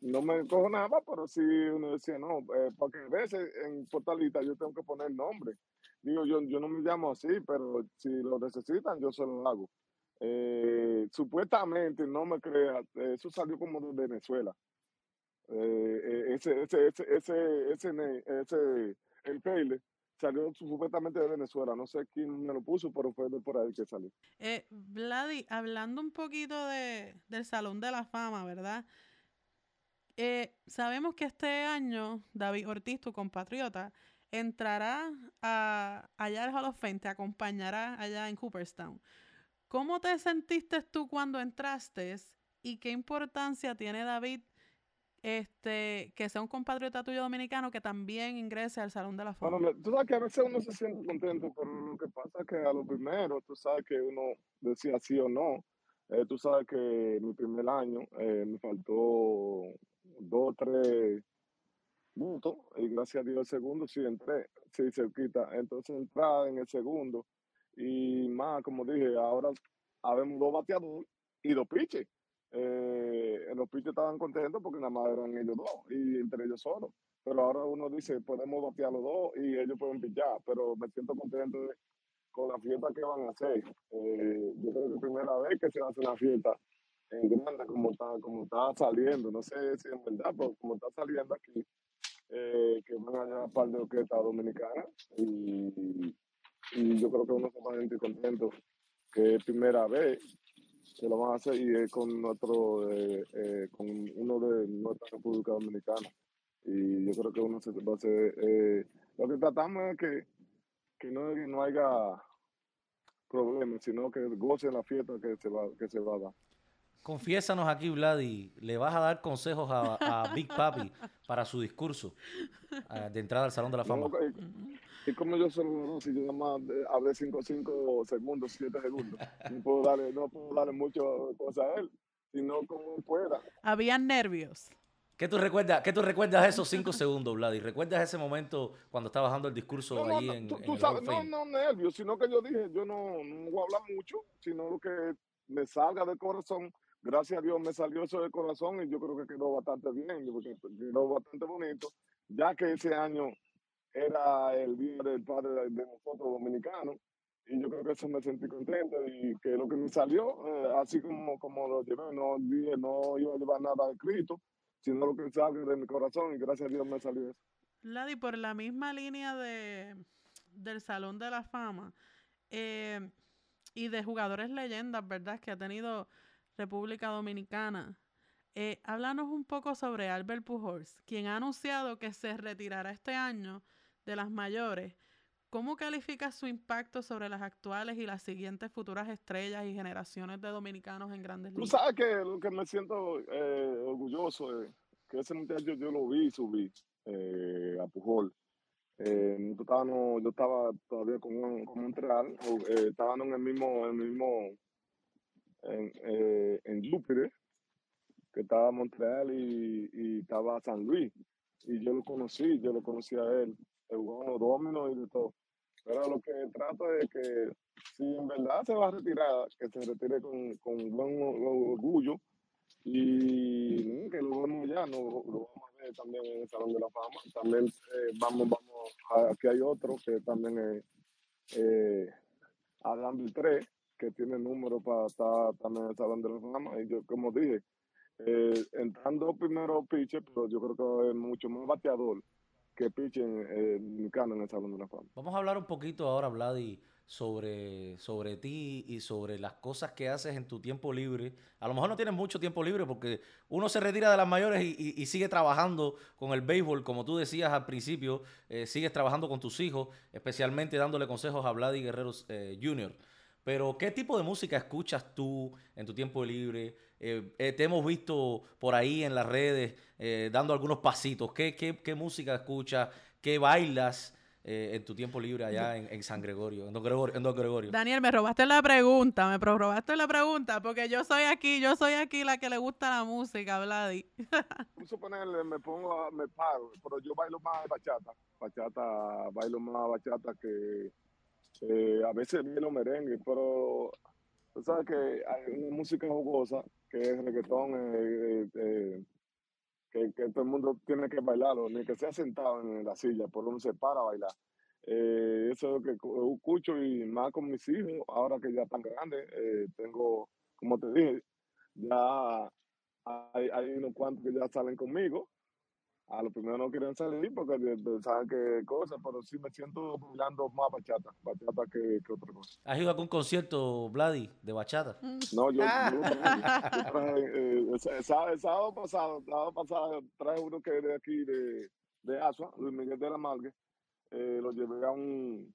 no me cojo nada, pero sí uno decía, no, eh, porque a veces en Portalita yo tengo que poner nombre. Digo, yo, yo no me llamo así, pero si lo necesitan, yo se lo hago. Eh, supuestamente, no me creas, eso salió como de Venezuela. Eh, ese, ese, ese, ese, ese, el Peile salió supuestamente de Venezuela. No sé quién me lo puso, pero fue de por ahí que salió. Eh, Vladi, hablando un poquito de, del Salón de la Fama, ¿verdad? Eh, sabemos que este año David Ortiz, tu compatriota, entrará a, allá al Hall te acompañará allá en Cooperstown. ¿Cómo te sentiste tú cuando entraste y qué importancia tiene David este, que sea un compatriota tuyo dominicano que también ingrese al Salón de la Fama? Bueno, tú sabes que a veces uno se siente contento, pero lo que pasa es que a lo primero, tú sabes que uno decía sí o no. Eh, tú sabes que mi primer año eh, me faltó dos, tres puntos y gracias a Dios el segundo sí entré, sí cerquita. Entonces entrar en el segundo y más, como dije, ahora habemos dos bateadores y dos pitches. Eh, los pitches estaban contentos porque nada más eran ellos dos y entre ellos solos. Pero ahora uno dice, podemos batear los dos y ellos pueden pichar, pero me siento contento con la fiesta que van a hacer. Eh, yo creo que es primera vez que se hace una fiesta en grande como está, como está saliendo. No sé si es verdad, pero como está saliendo aquí, eh, que van a llevar un par de orquestas dominicanas y, y yo creo que uno a sentir contento que es primera vez que lo van a hacer y es con nuestro, eh, eh, con uno de nuestra República Dominicana. Y yo creo que uno se va a hacer, eh, lo que tratamos es que, que no, no haya problemas, sino que gocen la fiesta que se va, que se va a dar. Confiésanos aquí, Vladi, ¿le vas a dar consejos a, a Big Papi para su discurso de entrada al Salón de la Fama? No, y, como yo solo no, si yo nada más eh, hablé 5 cinco segundos, 7 segundos, no puedo darle, no puedo darle mucho cosas a él, sino como pueda. Habían nervios. ¿Qué tú recuerdas, qué tú recuerdas esos cinco segundos, Vladi? ¿Recuerdas ese momento cuando estabas dando el discurso No, no, no, en, tú, en tú el sabes, no, no nervios, sino que yo dije, yo no, no voy a hablar mucho, sino lo que me salga del corazón. Gracias a Dios me salió eso del corazón y yo creo que quedó bastante bien, porque quedó bastante bonito, ya que ese año era el día del padre de, nosotros dominicanos y yo creo que eso me sentí contento y que lo que me salió, eh, así como, como lo llevé, no no iba a llevar nada escrito, sino lo que salga de mi corazón y gracias a Dios me salió eso. Vladi, por la misma línea de, del Salón de la Fama eh, y de jugadores leyendas, ¿verdad? Que ha tenido República Dominicana. Eh, háblanos un poco sobre Albert Pujols, quien ha anunciado que se retirará este año de las mayores. ¿Cómo califica su impacto sobre las actuales y las siguientes futuras estrellas y generaciones de dominicanos en grandes Tú ligas? sabes que lo que me siento eh, orgulloso es que ese muchacho yo lo vi subir eh, a Pujol. Eh, nosotros estábamos- yo estaba todavía con, con Montreal, eh, estábamos en el mismo, en el mismo en, eh, en Júpiter, que estaba Montreal y, y estaba San Luis. Y yo lo conocí, yo lo conocí a él, los dominos y todo. Pero lo que trato es que si en verdad se va a retirar, que se retire con, con buen orgullo y que lo vemos ya, no, lo vamos a ver también en el Salón de la Fama. También eh, vamos, vamos, aquí hay otro que también es eh, Adam Beltré, que tiene número para estar también en el Salón de la Fama. Y yo, como dije, eh, entrando primero pitcher, pero yo creo que es mucho más bateador que dominicano en. Vamos a hablar un poquito ahora, Vladi, sobre, sobre ti y sobre las cosas que haces en tu tiempo libre. A lo mejor no tienes mucho tiempo libre porque uno se retira de las mayores y, y- y sigue trabajando con el béisbol, como tú decías al principio, eh, sigues trabajando con tus hijos, especialmente dándole consejos a Vladi Guerrero eh, Jr. Pero, ¿qué tipo de música escuchas tú en tu tiempo libre? Eh, eh, te hemos visto por ahí en las redes eh, dando algunos pasitos. ¿Qué, qué, qué música escuchas? ¿Qué bailas eh, en tu tiempo libre allá en, en San Gregorio, en Don Gregorio? En Don Gregorio? Daniel, me robaste la pregunta, me robaste la pregunta, porque yo soy aquí, yo soy aquí la que le gusta la música, Vladi. Vamos a suponerle, me pongo, a- me paro, pero yo bailo más bachata. Bachata, bailo más bachata que eh, a veces bailo merengue, pero tú sabes que hay una música jugosa que es reggaetón, eh, eh, eh, que, todo el mundo tiene que bailarlo, ni que sea sentado en la silla, por uno se para a bailar. Eso es lo que cu- escucho y más con mis hijos, ahora que ya están grandes, tengo, como te dije, ya hay, hay unos cuantos que ya salen conmigo. A los primeros no quieren salir porque saben que cosas, pero sí me siento bailando más bachata, bachata que, que otra cosa. ¿Has ido a algún concierto, Vladi, de bachata? No, yo, yo traje, eh, el, sábado, el sábado pasado, el sábado pasado traje uno que es de aquí, de, de Asua, Luis Miguel de la Margue, eh, lo llevé a un,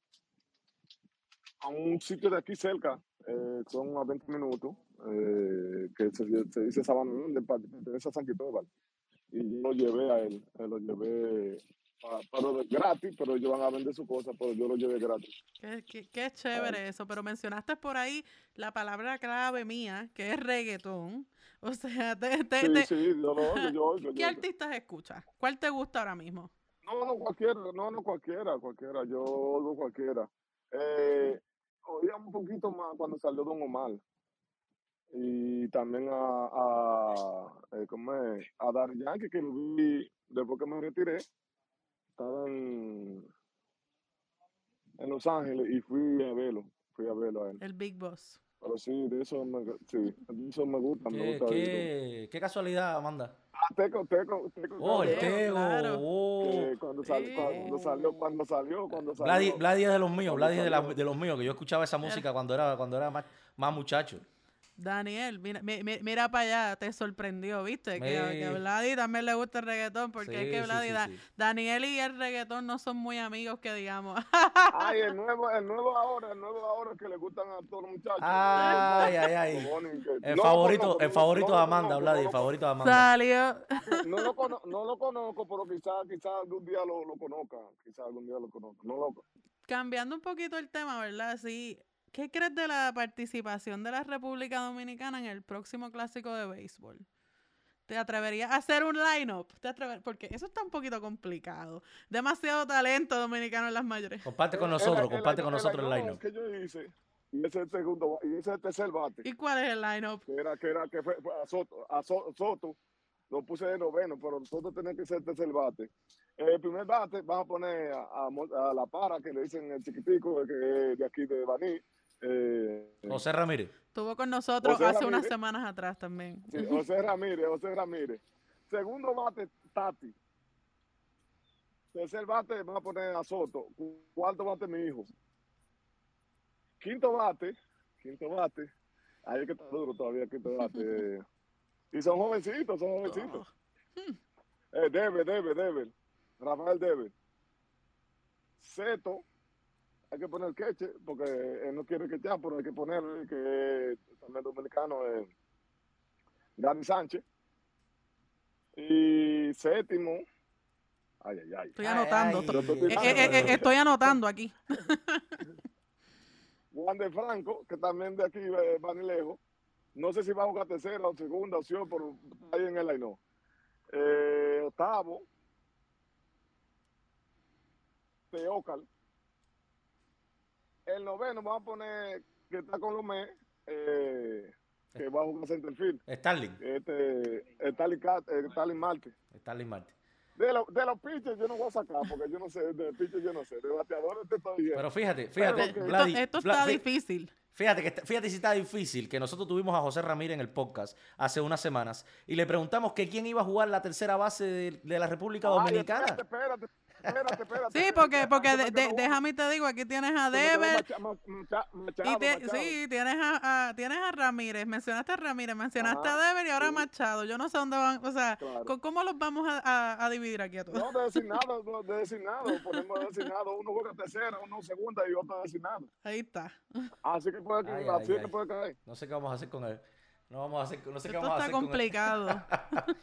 a un sitio de aquí cerca, eh, son a 20 minutos, eh, que se, se dice Sabana, de pertenece a San Cristóbal. Y yo lo llevé a él, eh, lo llevé, pero de- gratis, pero ellos van a vender su cosa, pero yo lo llevé gratis. Qué, qué- qué chévere eso, pero mencionaste por ahí la palabra clave mía, que es reggaetón. O sea, te, te- Sí, te- sí, yo lo oigo, yo oigo, ¿qué artistas escuchas? ¿Cuál te gusta ahora mismo? No, no, cualquiera, no, no, cualquiera, cualquiera, yo oigo cualquiera. Eh, oía un poquito más cuando salió Don Omar. Y también a, a, eh, ¿cómo es? a Dar Yankee, que lo vi después que me retiré. Estaba en, en Los Ángeles y fui a verlo, fui a verlo a él. El Big Boss. Pero sí, de eso me, sí, de eso me gusta, me ¿Qué, gusta. oírlo. qué, qué casualidad, Amanda? Ah, Teco, Teco, Teco. Oh, el claro. oh. que cuando, sal- cuando salió, cuando salió, cuando salió. Vladi, es de los míos, Vladi es de, la- salió. de los míos, que yo escuchaba esa música cuando era, cuando era más, más muchacho. Daniel, mira, mi- mi- mira para allá, te sorprendió, ¿viste? Que, a- que a Vladi también le gusta el reggaetón, porque es que Vladi, sí, da- sí. Daniel y el reggaetón no son muy amigos, que digamos. Ay, el nuevo, el nuevo ahora, el nuevo ahora que le gustan a todos los muchachos. Ay, ay, ay. El no favorito, conozco, el favorito no de Amanda, conozco, Vladi, el favorito de Amanda. Salió. No lo, cono- no lo conozco, pero quizás quizá algún día lo, lo conozca. Quizás algún día lo conozca. No lo, Cambiando un poquito el tema, ¿verdad? Sí. ¿Qué crees de la participación de la República Dominicana en el próximo clásico de béisbol? ¿Te atreverías a hacer un line-up? ¿Te atrever- Porque eso está un poquito complicado. Demasiado talento dominicano en las mayores. Comparte con nosotros, el- comparte el- con nosotros el line-up line-up. que yo hice, y ese es el segundo, y ese es el tercer bate. ¿Y cuál es el line-up? que era que era que fue, a Soto, a So- Soto lo puse de noveno, pero Soto tenía que ser tercer bate. El primer bate vas a poner a, a Mo- a la para que le dicen el chiquitico que es de aquí de Baní. Eh, José Ramírez. Estuvo con nosotros José hace unas semanas atrás también. sí, José Ramírez, José Ramírez. Segundo bate, Tati. Tercer bate, vas a poner a Soto. Cu- Cuarto bate, mi hijo. Quinto bate, quinto bate. Ahí es que está duro todavía, quinto bate. eh. Y son jovencitos, son jovencitos. Eh, debe, debe, debe. Rafael debe. Seto, hay que poner queche, porque él no quiere quechar, pero hay que poner que es también dominicano, eh, Dani Sánchez. Y séptimo, ay, ay, ay. Estoy anotando. ay, Pero estoy Eh, eh, eh, estoy anotando aquí. Juan de Franco, que también de aquí eh, va ni lejos. No sé si va a jugar tercera o segunda opción, pero está ahí en el line eh, Octavo, Teócal. El noveno vamos a poner que está con Lomé, eh, que va a jugar centerfield. Starling. Este, Stalin, Cat- eh, Stalin Marte. Starling Marte. De, lo- de los pitchers yo no voy a sacar, porque yo no sé, de pitchers yo no sé, de bateadores te estoy diciendo. Pero fíjate, fíjate, Pero que- Vladi, esto, está fí- difícil. Fíjate, que está- fíjate si está difícil que nosotros tuvimos a José Ramírez en el podcast hace unas semanas y le preguntamos que quién iba a jugar la tercera base de, de la República Ay, Dominicana. espérate, espérate, espérate, espérate. Sí, porque, porque de- de déjame te digo, aquí tienes a Macha- y sí, tienes a, a- tienes a Ramírez, mencionaste a Ramírez, mencionaste Ajá, a Dever y ahora a sí. Machado. Yo no sé dónde van, o sea, Claro. ¿cómo- ¿cómo los vamos a, a- a dividir aquí a todos? No, de designado, no, de designado, ponemos de designado, uno juega tercera, uno segunda y otro designado. Ahí está. Así que puede, Ay, así ay, que ay. puede caer. No sé qué vamos a hacer con él. No vamos a hacer, no sé qué Esto vamos a está hacer con él. complicado.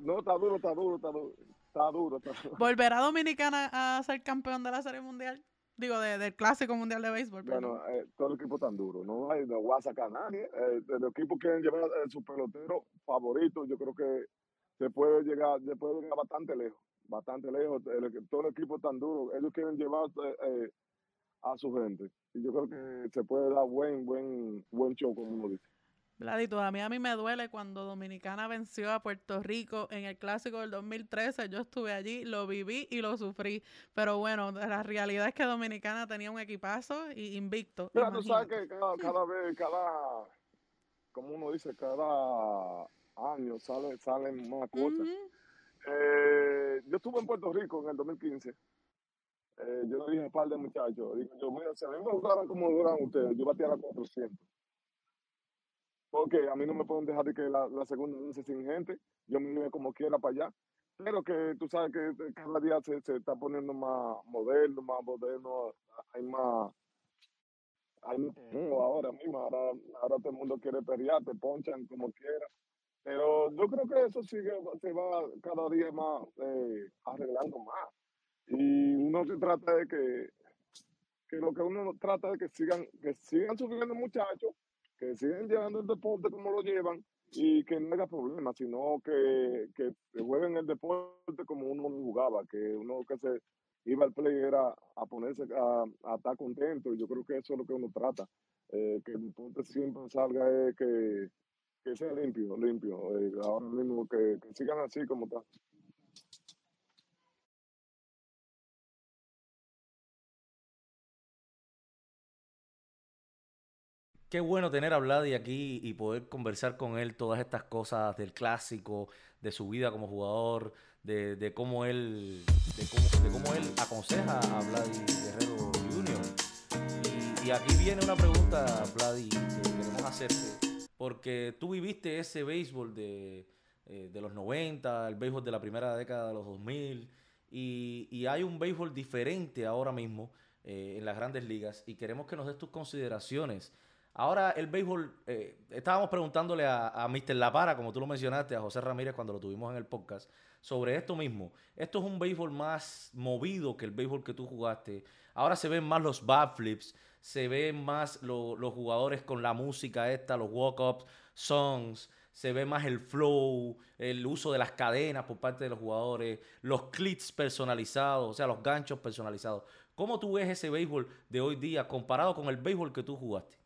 No, está duro, está duro, está duro. Está duro, está duro. ¿Volverá Dominicana a ser campeón de la Serie Mundial? Digo, de- del Clásico Mundial de Béisbol. Bueno, eh, todo el equipo tan duro, no hay, no va a sacar a nadie. Eh, el equipo quieren llevar eh, su pelotero favorito, yo creo que se puede llegar, se puede llegar bastante lejos, bastante lejos. El equi- todo el equipo tan duro, ellos quieren llevar eh, eh, a su gente. Y yo creo que se puede dar buen, buen, buen show, como uno dice. Vladito, a mí, a mí me duele cuando Dominicana venció a Puerto Rico en el Clásico del 2013. Yo estuve allí, lo viví y lo sufrí. Pero bueno, la realidad es que Dominicana tenía un equipazo y invicto. Mira, tú sabes imagínate. que cada, cada vez, cada, como uno dice, cada año sale, salen más cosas. Eh, yo estuve en Puerto Rico en el 2015. Eh, yo le dije a un par de muchachos, digo, yo, mira, si a mí me jugaran como duran ustedes, yo bateara 400. Porque a mí no me pueden dejar de que la, la segunda once sin gente, yo me iba como quiera para allá. Pero que tú sabes que eh, cada día se, se está poniendo más moderno, más moderno, hay más, hay más ahora mismo, ahora, ahora todo el mundo quiere pelear, te ponchan como quiera. Pero yo creo que eso sigue, se va cada día más eh, arreglando más. Y uno se trata de que, que lo que uno trata de que sigan, que sigan subiendo muchachos, que sigan llevando el deporte como lo llevan y que no haya problemas, sino que, que jueguen el deporte como uno jugaba, que uno que se iba al play era a ponerse a, estar contento y yo creo que eso es lo que uno trata, eh, que el deporte siempre salga, eh, que, que sea limpio, limpio, eh, ahora mismo que, que sigan así como está. Qué bueno tener a Vladi aquí y poder conversar con él todas estas cosas del clásico, de su vida como jugador, de, de cómo él de cómo, de cómo él aconseja a Vladi Guerrero Jr. Y, y aquí viene una pregunta, Vladi, que queremos hacerte, porque tú viviste ese béisbol de, eh, de los 90, el béisbol de la primera década de los 2000, y, y hay un béisbol diferente ahora mismo eh, en las grandes ligas, y queremos que nos des tus consideraciones. Ahora el béisbol, eh, estábamos preguntándole a, a Mr. La Para, como tú lo mencionaste, a José Ramírez cuando lo tuvimos en el podcast, sobre esto mismo. Esto es un béisbol más movido que el béisbol que tú jugaste. Ahora se ven más los bat flips, se ven más lo- los jugadores con la música esta, los walk-ups, songs, se ve más el flow, el uso de las cadenas por parte de los jugadores, los clips personalizados, o sea, los ganchos personalizados. ¿Cómo tú ves ese béisbol de hoy día comparado con el béisbol que tú jugaste?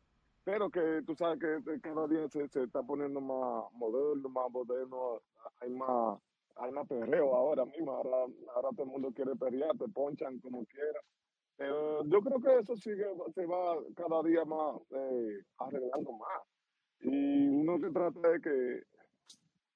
Pero que tú sabes que eh, cada día se, está poniendo más moderno, más moderno, hay más, hay más perreo ahora mismo, ahora, ahora todo el mundo quiere pelear, te ponchan como quiera. Yo creo que eso sigue, se va cada día más eh, arreglando más. Y uno se trata de que,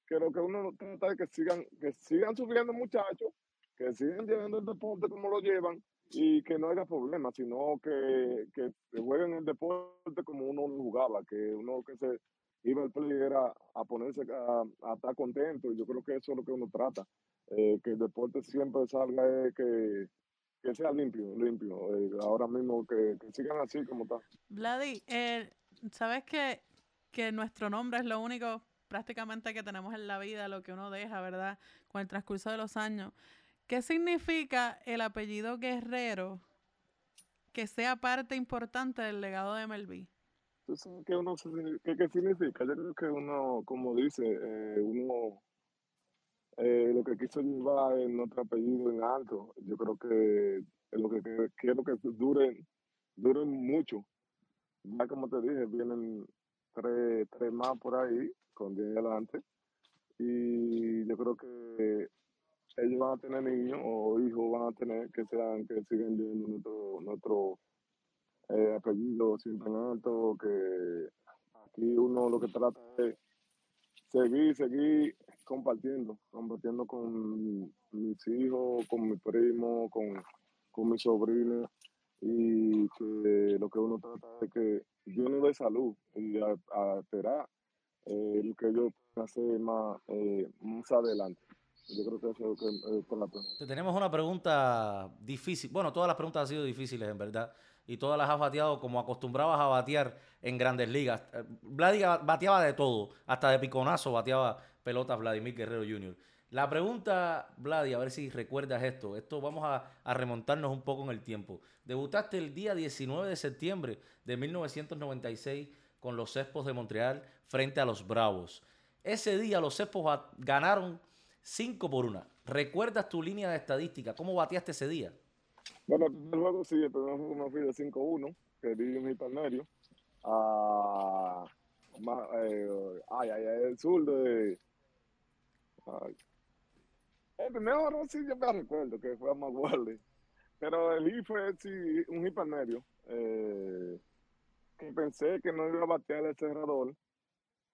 que lo que uno trata de que sigan, que sigan subiendo muchachos, que sigan llevando el deporte como lo llevan y que no haya problemas, sino que, que jueguen el deporte como uno jugaba, que uno que se iba al play era a ponerse a, estar contento, y yo creo que eso es lo que uno trata, eh, que el deporte siempre salga, eh, que, que sea limpio, limpio, eh, ahora mismo que, que sigan así como está. Vladi, eh, ¿sabes que, que nuestro nombre es lo único prácticamente que tenemos en la vida, lo que uno deja, ¿verdad? Con el transcurso de los años. ¿Qué significa el apellido Guerrero que sea parte importante del legado de MLB? ¿Tú sabes qué, qué, significa? Yo creo que uno, como dice, eh, uno eh, lo que quiso llevar en nuestro apellido en alto, yo creo que lo que, que quiero que duren, duren mucho. Ya como te dije, vienen tres, tres más por ahí, con 10 adelante. Y yo creo que ellos van a tener niños o hijos van a tener que sean que sigan viendo nuestro nuestro eh, apellido siempre en alto que aquí uno lo que trata es seguir seguir compartiendo compartiendo con mis hijos con mi primo con con mi sobrino y que lo que uno trata es que yo no dé salud y a, esperar eh, lo que yo pueda hacer más, eh, más adelante. Yo creo que eso es eh, con la pregunta. Te tenemos una pregunta difícil. Bueno, todas las preguntas han sido difíciles, en verdad. Y todas las has bateado como acostumbrabas a batear en grandes ligas. Eh, Vladi bateaba de todo. Hasta de piconazo bateaba pelotas Vladimir Guerrero Jr. La pregunta, Vladi, a ver si recuerdas esto. Esto vamos a, a remontarnos un poco en el tiempo. Debutaste el día 19 de septiembre de 1996 con los Expos de Montreal frente a los Bravos. Ese día los ba- ganaron 5 por 1. ¿Recuerdas tu línea de estadística? ¿Cómo bateaste ese día? Bueno, el juego sí, el primer juego me fui de 5-1, que di un hit al medio. a ma- eh, ay, ay, ay, el sur de. ay. El primer juego sí, yo me recuerdo que fue a Maguardi. Pero el hit fue un hit al. Eh, que pensé que no iba a batear el cerrador.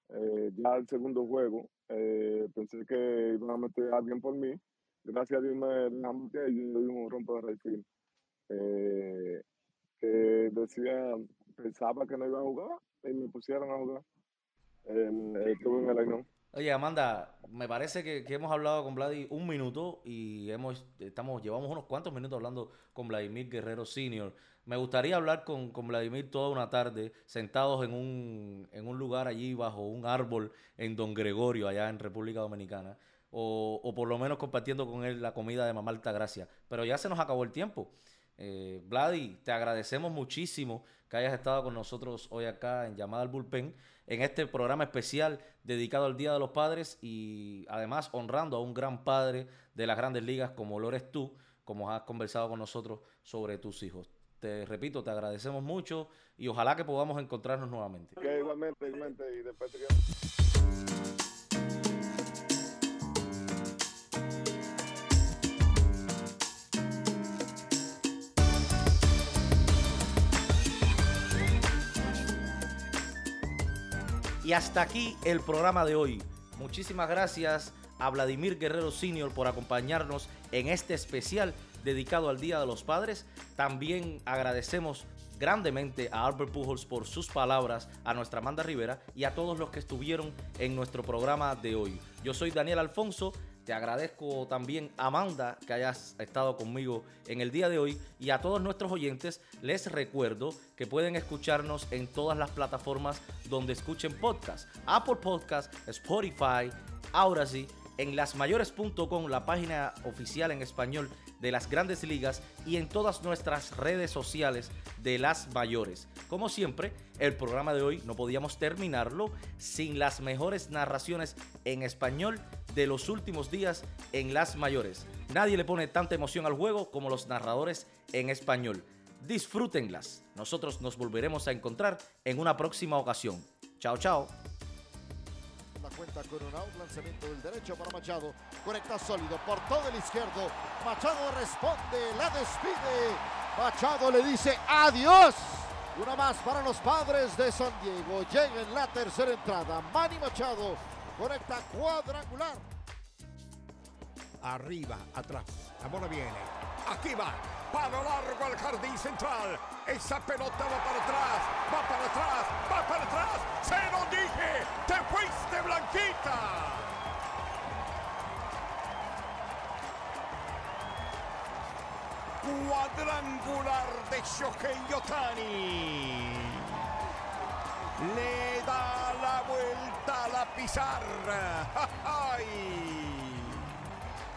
Eh, ya el segundo juego, eh, pensé que iban a meter a alguien por mí. Gracias a Dios me dejaron batear y yo di un rompo de right eh, que decía, pensaba que no iba a jugar y me pusieron a jugar. Eh, estuve en el line Oye, Amanda, me parece que, hemos hablado con Vladi un minuto y hemos, estamos, llevamos unos cuantos minutos hablando con Vladimir Guerrero Senior. Me gustaría hablar con, Vladimir toda una tarde, sentados en un, en un lugar allí bajo un árbol en Don Gregorio, allá en República Dominicana, o, o por lo menos compartiendo con él la comida de Mamá Altagracia. Pero ya se nos acabó el tiempo. Eh, Vladi, te agradecemos muchísimo que hayas estado con nosotros hoy acá en Llamada al Bullpen, en este programa especial dedicado al Día de los Padres y además honrando a un gran padre de las grandes ligas como lo eres tú, como has conversado con nosotros sobre tus hijos. Te repito, te agradecemos mucho y ojalá que podamos encontrarnos nuevamente. Igualmente, igualmente, y después te Y hasta aquí el programa de hoy. Muchísimas gracias a Vladimir Guerrero Senior por acompañarnos en este especial dedicado al Día de los Padres. También agradecemos grandemente a Albert Pujols por sus palabras, a nuestra Amanda Rivera y a todos los que estuvieron en nuestro programa de hoy. Yo soy Daniel Alfonso. Te agradezco también, Amanda, que hayas estado conmigo en el día de hoy. Y a todos nuestros oyentes, les recuerdo que pueden escucharnos en todas las plataformas donde escuchen podcast. Apple Podcast, Spotify, Audacity, en lasmayores.com, la página oficial en español de las grandes ligas y en todas nuestras redes sociales de las mayores. Como siempre, el programa de hoy no podíamos terminarlo sin las mejores narraciones en español de los últimos días en las mayores. Nadie le pone tanta emoción al juego como los narradores en español. Disfrútenlas. Nosotros nos volveremos a encontrar en una próxima ocasión. Chao, chao. Cuenta con un out, lanzamiento del derecho para Machado. Conecta sólido por todo el izquierdo. Machado responde, la despide. Machado le dice adiós. Una más para los padres de San Diego. Llega en la tercera entrada. Manny Machado conecta cuadrangular. Arriba, atrás. La bola viene. Aquí va. Palo largo al jardín central. Esa pelota va para atrás. Va para atrás. Va para atrás. Se lo dije. Te fuiste, Blanquita. Cuadrangular de Shohei Otani. Le da la vuelta a la pizarra. ¡Ay!